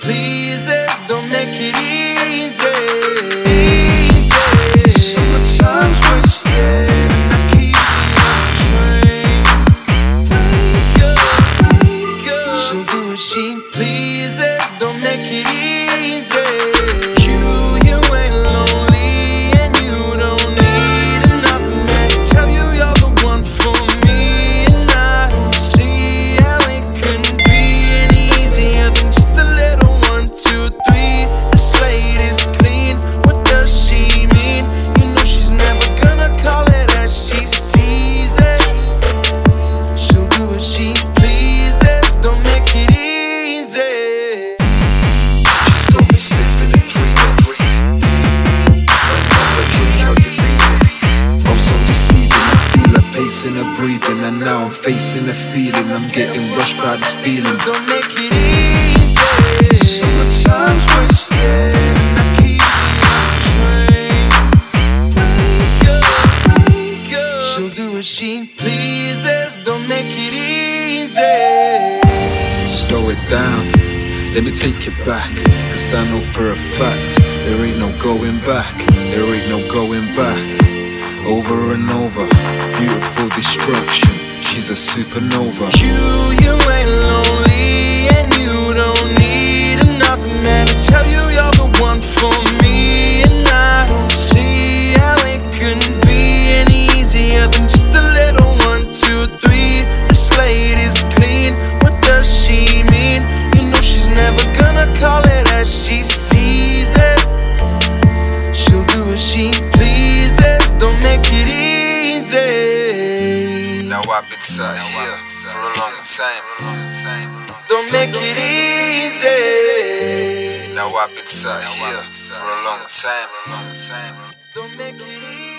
Please eh, don't make it easy. Chasing her breathing, and now I'm facing the ceiling. I'm getting rushed by this feeling. Don't make it easy. Summertime's wasted, and I keep Train. Wake up, wake up. She'll do what she pleases. Don't make it easy. slow it down. Let me take it back, cause I know for a fact there ain't no going back, there ain't no going back. Supernova. You, you ain't lonely, and you don't need another man to tell you you're the one for me. And I don't see how it couldn't be any easier than just a little one, two, three. The slate is clean. What does she mean? You know she's never gonna call it as she sees it. She'll do what she pleases. Don't make it easy. Now I've been sat here for a long time. A long time. Don't make it easy. Now I've been sat here for a long time, a long time. Don't make it easy.